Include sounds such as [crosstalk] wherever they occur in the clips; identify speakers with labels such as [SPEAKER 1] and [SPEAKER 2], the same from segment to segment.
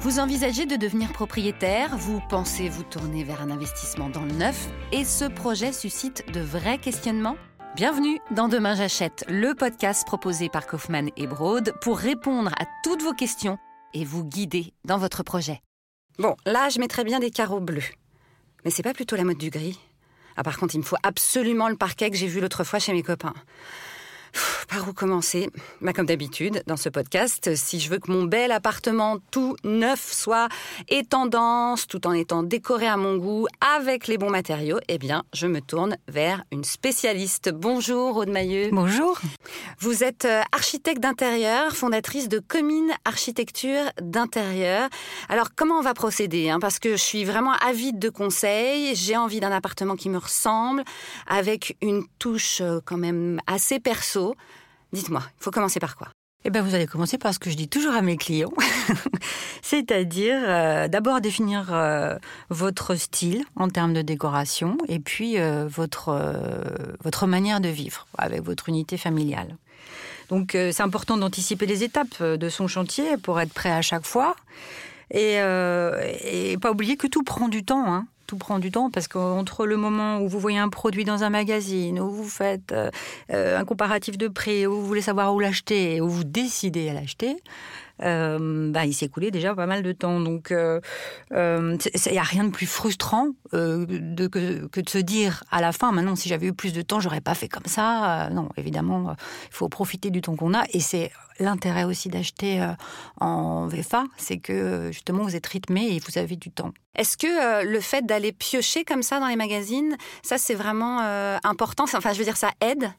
[SPEAKER 1] Vous envisagez de devenir propriétaire, vous pensez vous tourner vers un investissement dans le neuf, et ce projet suscite de vrais questionnements? Bienvenue dans Demain j'achète, le podcast proposé par Kaufmann et Broad pour répondre à toutes vos questions et vous guider dans votre projet. Bon, là, je mettrais bien des carreaux bleus. Mais c'est pas plutôt la mode du gris Ah, par contre, il me faut absolument le parquet que j'ai vu l'autre fois chez mes copains. Par où commencer bah, Comme d'habitude, dans ce podcast, si je veux que mon bel appartement tout neuf soit et tendance, tout en étant décoré à mon goût, avec les bons matériaux, eh bien, je me tourne vers une spécialiste. Bonjour, Aude Mailleux.
[SPEAKER 2] Bonjour.
[SPEAKER 1] Vous êtes euh, architecte d'intérieur, fondatrice de Comine Architecture d'intérieur. Alors, comment on va procéder hein? Parce que je suis vraiment avide de conseils. J'ai envie d'un appartement qui me ressemble, avec une touche euh, quand même assez perso. Dites-moi, il faut commencer par quoi?
[SPEAKER 2] Eh ben, vous allez commencer par ce que je dis toujours à mes clients, [laughs] c'est-à-dire euh, d'abord définir euh, votre style en termes de décoration et puis euh, votre votre manière de vivre avec votre unité familiale. Donc c'est important d'anticiper les étapes de son chantier pour être prêt à chaque fois et, et pas oublier que tout prend du temps. Hein tout prend du temps parce qu'entre le moment où vous voyez un produit dans un magazine, où vous faites euh, euh, un comparatif de prix, où vous voulez savoir où l'acheter, où vous décidez à l'acheter, euh, bah, il s'est écoulé déjà pas mal de temps. Donc, il euh, n'y euh, a rien de plus frustrant que, que, de se dire à la fin, maintenant, si j'avais eu plus de temps, j'aurais pas fait comme ça. non, évidemment, il faut profiter du temps qu'on a. Et c'est l'intérêt aussi d'acheter en VFA, c'est que justement, vous êtes rythmé et vous avez du temps.
[SPEAKER 1] Est-ce que le fait d'aller piocher comme ça dans les magazines, ça c'est vraiment important? Enfin, je veux dire, ça aide?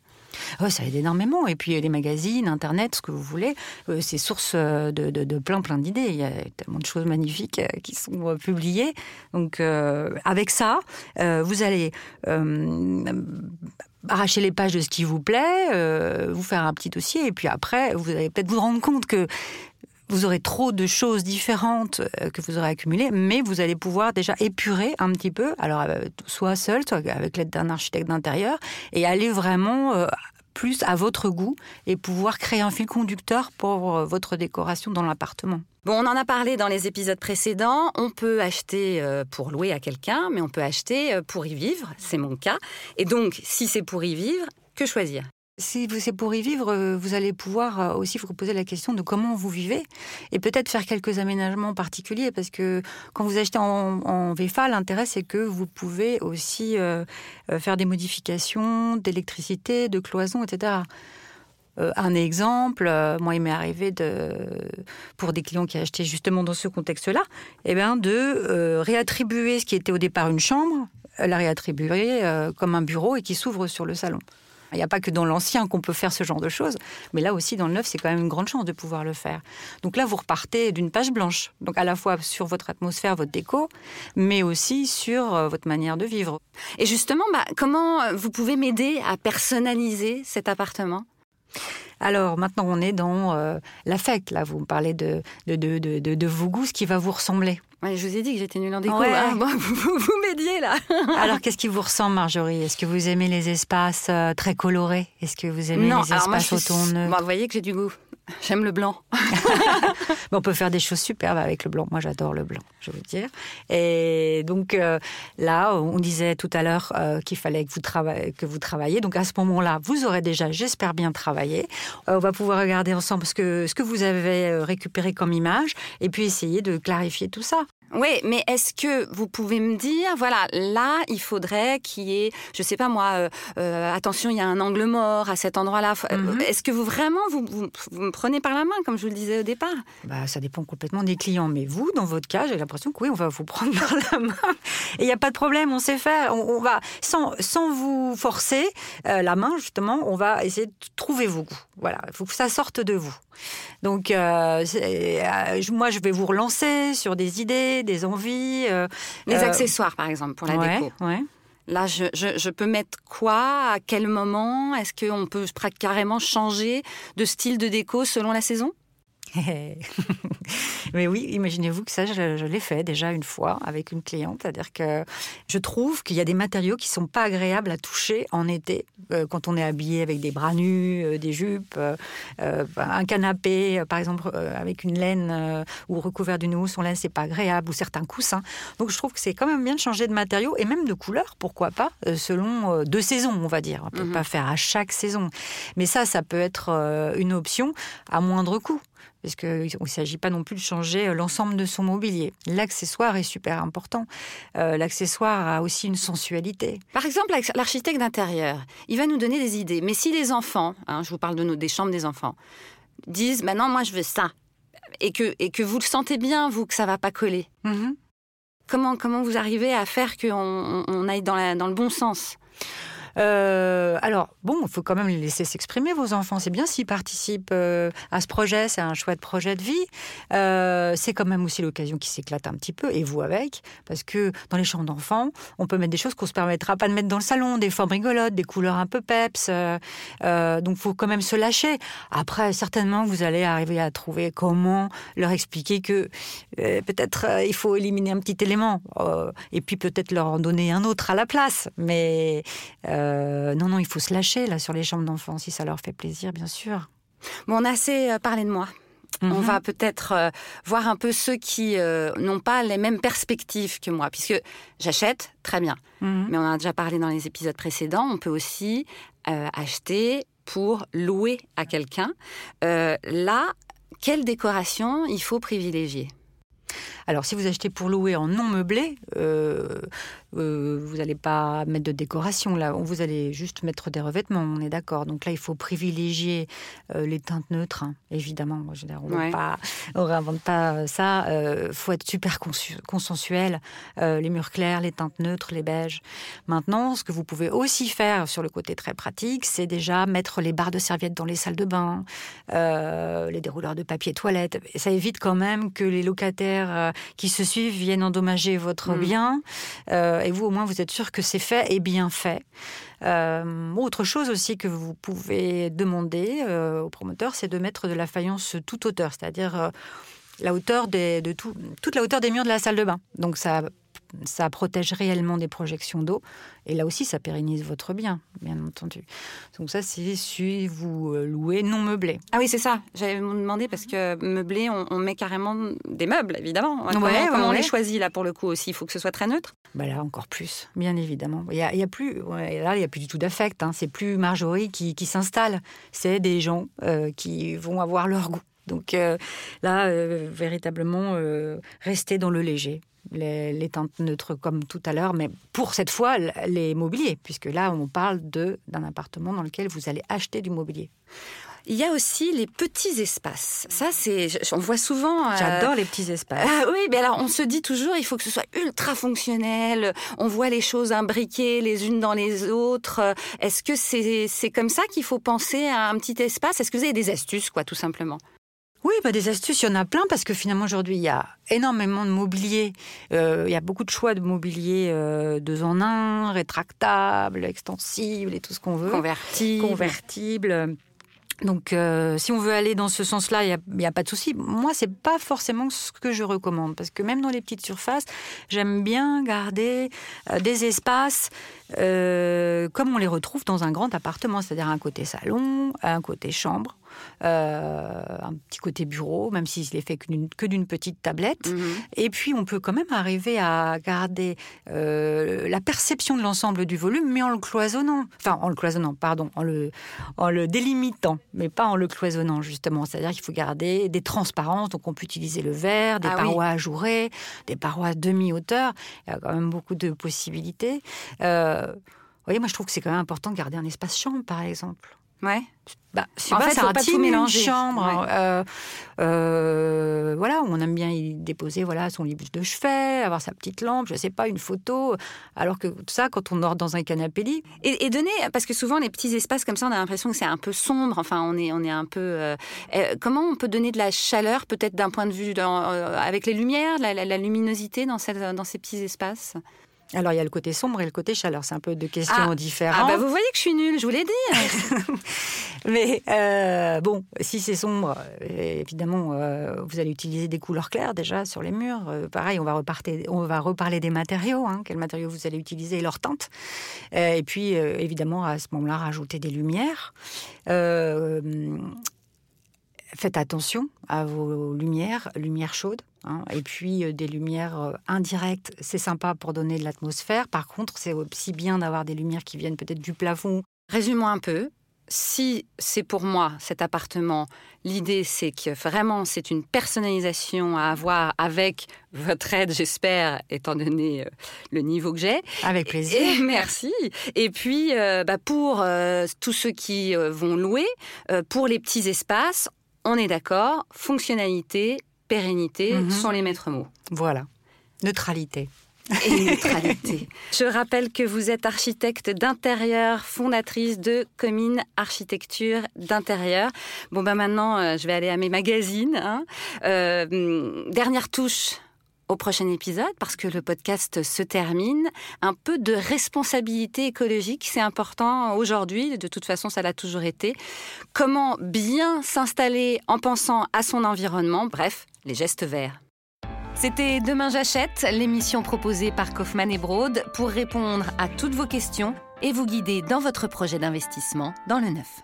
[SPEAKER 2] Oh, ça aide énormément. Et puis les magazines, Internet, ce que vous voulez, euh, c'est source euh, de, plein plein d'idées. Il y a tellement de choses magnifiques euh, qui sont publiées. Donc avec ça, vous allez arracher les pages de ce qui vous plaît, vous faire un petit dossier, et puis après, vous allez peut-être vous rendre compte que vous aurez trop de choses différentes que vous aurez accumulées, mais vous allez pouvoir déjà épurer un petit peu, alors soit seul, soit avec l'aide d'un architecte d'intérieur, et aller vraiment plus à votre goût et pouvoir créer un fil conducteur pour euh, votre décoration dans l'appartement.
[SPEAKER 1] Bon, on en a parlé dans les épisodes précédents. On peut acheter euh, pour louer à quelqu'un, mais on peut acheter euh, pour y vivre. C'est mon cas. Et donc, si c'est pour y vivre, que choisir?
[SPEAKER 2] Si c'est pour y vivre, euh, vous allez pouvoir euh, aussi vous poser la question de comment vous vivez et peut-être faire quelques aménagements particuliers parce que quand vous achetez en, VFA, l'intérêt c'est que vous pouvez aussi euh, faire des modifications d'électricité, de cloison, etc. un exemple, moi il m'est arrivé de, pour des clients qui achetaient justement dans ce contexte-là, eh bien de réattribuer ce qui était au départ une chambre, la réattribuer comme un bureau et qui s'ouvre sur le salon. Il n'y a pas que dans l'ancien qu'on peut faire ce genre de choses, mais là aussi dans le neuf, c'est quand même une grande chance de pouvoir le faire. Donc là, vous repartez d'une page blanche, donc à la fois sur votre atmosphère, votre déco, mais aussi sur euh, votre manière de vivre.
[SPEAKER 1] Et justement, bah, comment euh, vous pouvez m'aider à personnaliser cet appartement?
[SPEAKER 2] Alors maintenant, on est dans euh, l'affect. Là, vous me parlez de de, de, de, de, vos goûts, ce qui va vous ressembler.
[SPEAKER 1] Je vous ai dit que j'étais nulle en déco. Hein. [laughs] vous, vous m'aidiez là. [laughs]
[SPEAKER 2] Alors, qu'est-ce qui vous ressemble, Marjorie? Est-ce que vous aimez les espaces euh, très colorés? Est-ce que vous aimez les espaces automnaux
[SPEAKER 1] Vous voyez que j'ai du goût. J'aime le blanc. [laughs]
[SPEAKER 2] on peut faire des choses superbes avec le blanc. Moi, j'adore le blanc, je veux dire. Et donc euh, là, on disait tout à l'heure euh, qu'il fallait que vous, que vous travailliez. Donc à ce moment-là, vous aurez déjà, j'espère bien, travaillé. Euh, on va pouvoir regarder ensemble ce que, ce que vous avez récupéré comme image et puis essayer de clarifier tout ça.
[SPEAKER 1] Oui, mais est-ce que vous pouvez me dire, voilà, là, il faudrait qu'il y ait, je sais pas moi, euh, euh, attention, il y a un angle mort à cet endroit-là. Euh, mhm. Est-ce que vous vraiment, vous, vous, me prenez par la main, comme je vous le disais au départ?
[SPEAKER 2] Bah, ça dépend complètement des clients. Mais vous, dans votre cas, j'ai l'impression que oui, on va vous prendre [laughs] par la main. Et il n'y a pas de problème, on sait faire. On, va, sans, sans vous forcer la main, justement, on va essayer de trouver vos goûts. Voilà, il faut que ça sorte de vous. Donc, moi, je vais vous relancer sur des idées des envies. Euh,
[SPEAKER 1] les euh, accessoires, par exemple, pour la déco. Là, je, peux mettre quoi? À quel moment? Est-ce qu'on peut carrément changer de style de déco selon la saison? [laughs]
[SPEAKER 2] Mais oui, imaginez-vous que ça, je, l'ai fait déjà une fois avec une cliente. C'est-à-dire que je trouve qu'il y a des matériaux qui sont pas agréables à toucher en été, euh, quand on est habillé avec des bras nus, euh, des jupes, euh, un canapé, par exemple, avec une laine ou recouvert d'une housse, son laine, c'est pas agréable, ou certains coussins. Donc je trouve que c'est quand même bien de changer de matériaux et même de couleur, pourquoi pas, selon deux saisons, on va dire. On peut mhm. pas faire à chaque saison. Mais ça, ça peut être une option à moindre coût parce qu'il ne s'agit pas non plus de changer euh, l'ensemble de son mobilier. L'accessoire est super important. Euh, l'accessoire a aussi une sensualité.
[SPEAKER 1] Par exemple, l'architecte d'intérieur, il va nous donner des idées. Mais si les enfants, hein, je vous parle de nos, des chambres des enfants, disent maintenant moi je veux ça, et que, et que vous le sentez bien, vous, que ça va pas coller, mm-hmm. comment, comment vous arrivez à faire qu'on on aille dans, dans le bon sens?
[SPEAKER 2] Euh, alors, bon, il faut quand même les laisser s'exprimer, vos enfants. C'est bien s'ils participent euh, à ce projet, c'est un chouette projet de vie. Euh, c'est quand même aussi l'occasion qu'ils s'éclatent un petit peu, et vous avec, parce que dans les chambres d'enfants, on peut mettre des choses qu'on se permettra pas de mettre dans le salon, des formes rigolotes, des couleurs un peu peps. donc, faut quand même se lâcher. Après, certainement, vous allez arriver à trouver comment leur expliquer que peut-être il faut éliminer un petit élément, et puis peut-être leur en donner un autre à la place. Mais non, non, il faut se lâcher là sur les chambres d'enfants si ça leur fait plaisir, bien sûr.
[SPEAKER 1] Bon, on a assez euh, parlé de moi. On mhm. va peut-être euh, voir un peu ceux qui n'ont pas les mêmes perspectives que moi, puisque j'achète très bien, mhm. mais on a déjà parlé dans les épisodes précédents. On peut aussi acheter pour louer à quelqu'un. là, quelle décoration il faut privilégier?
[SPEAKER 2] Alors, si vous achetez pour louer en non meublé, euh, vous n'allez pas mettre de décoration là, vous allez juste mettre des revêtements, on est d'accord. Donc là, il faut privilégier euh, les teintes neutres, hein, évidemment. Je on ne réinvente pas ça. Il euh, faut être super consensuel. les murs clairs, les teintes neutres, les beiges. Maintenant, ce que vous pouvez aussi faire sur le côté très pratique, c'est déjà mettre les barres de serviettes dans les salles de bain, les dérouleurs de papier toilette. Ça évite quand même que les locataires qui se suivent viennent endommager votre mm. bien. Euh, et vous, au moins, vous êtes sûr que c'est fait et bien fait. Euh, autre chose aussi que vous pouvez demander euh, au promoteur, c'est de mettre de la faïence toute hauteur, c'est-à-dire la hauteur des, de tout, toute la hauteur des murs de la salle de bain. Donc ça ça protège réellement des projections d'eau. Et là aussi, ça pérennise votre bien, bien entendu. Donc ça, c'est si vous euh, louez non meublé.
[SPEAKER 1] Ah oui, c'est ça. J'avais demandé parce que meublé, on, met carrément des meubles, évidemment.
[SPEAKER 2] Comment,
[SPEAKER 1] on les choisit là pour le coup aussi? Il faut que ce soit très neutre?
[SPEAKER 2] Bah Là, encore plus, bien évidemment. Il n'y a, y a, plus, là, il n'y a plus du tout d'affect. Hein. C'est plus Marjorie qui, qui s'installe. C'est des gens euh, qui vont avoir leur goût. Donc euh, là, véritablement, rester dans le léger les, teintes neutres comme tout à l'heure, mais pour cette fois les mobiliers, puisque là on parle d'un appartement dans lequel vous allez acheter du mobilier.
[SPEAKER 1] Il y a aussi les petits espaces. Ça, c'est, on voit souvent.
[SPEAKER 2] Euh, J'adore les petits espaces.
[SPEAKER 1] Ah oui, mais alors on se dit toujours, il faut que ce soit ultra fonctionnel. On voit les choses imbriquées les unes dans les autres. Est-ce que c'est, c'est comme ça qu'il faut penser à un petit espace? Est-ce que vous avez des astuces, quoi, tout simplement?
[SPEAKER 2] Oui, bah des astuces, il y en a plein parce que finalement aujourd'hui il y a énormément de mobilier. Euh, il y a beaucoup de choix de mobilier euh, deux en un, rétractable, extensible et tout ce qu'on veut.
[SPEAKER 1] Convertible.
[SPEAKER 2] Convertible. Donc, euh, si on veut aller dans ce sens-là, il n'y a, pas de souci. Moi, c'est pas forcément ce que je recommande, parce que même dans les petites surfaces, j'aime bien garder euh, des espaces euh, comme on les retrouve dans un grand appartement, c'est-à-dire un côté salon, un côté chambre, euh, un petit côté bureau, même s'il est fait que d'une petite tablette. Mhm. Et puis, on peut quand même arriver à garder euh, la perception de l'ensemble du volume, mais en le cloisonnant. Enfin, en le cloisonnant, pardon, en le, en le délimitant, mais pas en le cloisonnant, justement. C'est-à-dire qu'il faut garder des transparences, donc on peut utiliser le verre, des ah parois ajourées, des parois demi-hauteur. Il y a quand même beaucoup de possibilités. Euh, vous voyez, moi, je trouve que c'est quand même important de garder un espace chambre, par exemple.
[SPEAKER 1] Ouais.
[SPEAKER 2] Bah, en fait, c'est un pas tout mélanger. chambre, euh, euh, voilà, où on aime bien y déposer voilà son livre de chevet, avoir sa petite lampe, je sais pas, une photo. Alors que tout ça, quand on dort dans un canapé lit.
[SPEAKER 1] Et, donner, parce que souvent les petits espaces comme ça, on a l'impression que c'est un peu sombre. Enfin, on est, on est un peu. Euh, comment on peut donner de la chaleur, peut-être d'un point de vue avec les lumières, la, luminosité dans, cette, dans ces petits espaces?
[SPEAKER 2] Alors il y a le côté sombre et le côté chaleur, c'est un peu deux questions
[SPEAKER 1] Ah.
[SPEAKER 2] différentes.
[SPEAKER 1] Ah bah vous voyez que je suis nulle, je vous l'ai dit. [laughs]
[SPEAKER 2] Mais euh, bon, si c'est sombre, euh, évidemment, euh, vous allez utiliser des couleurs claires déjà sur les murs. Euh, pareil, on va, reparter, on va reparler des matériaux, hein, quels matériaux vous allez utiliser et leur teinte. Et puis, évidemment, à ce moment-là, rajouter des lumières. Faites attention à vos lumières, lumières chaudes. hein, et puis euh, des lumières euh, indirectes, c'est sympa pour donner de l'atmosphère. Par contre, c'est aussi bien d'avoir des lumières qui viennent peut-être du plafond
[SPEAKER 1] Résumons un peu. Si c'est pour moi cet appartement, l'idée c'est que vraiment c'est une personnalisation à avoir avec votre aide, j'espère, étant donné euh, le niveau que j'ai.
[SPEAKER 2] avec plaisir.
[SPEAKER 1] Et, [laughs] merci. Et puis euh, bah, pour euh, tous ceux qui euh, vont louer, pour les petits espaces, on est d'accord, fonctionnalité, pérennité
[SPEAKER 2] Mhm.
[SPEAKER 1] sont les maîtres mots.
[SPEAKER 2] Voilà. Neutralité.
[SPEAKER 1] et neutralité. [laughs] Je rappelle que vous êtes architecte d'intérieur, fondatrice de Comine Architecture d'intérieur. Bon, ben maintenant, euh, je vais aller à mes magazines. hein. Euh, hum, dernière touche au prochain épisode, parce que le podcast se termine. Un peu de responsabilité écologique, c'est important aujourd'hui, de toute façon, ça l'a toujours été. Comment bien s'installer en pensant à son environnement, bref, les gestes verts. C'était Demain j'achète, l'émission proposée par Kaufmann et Broad pour répondre à toutes vos questions et vous guider dans votre projet d'investissement dans le neuf.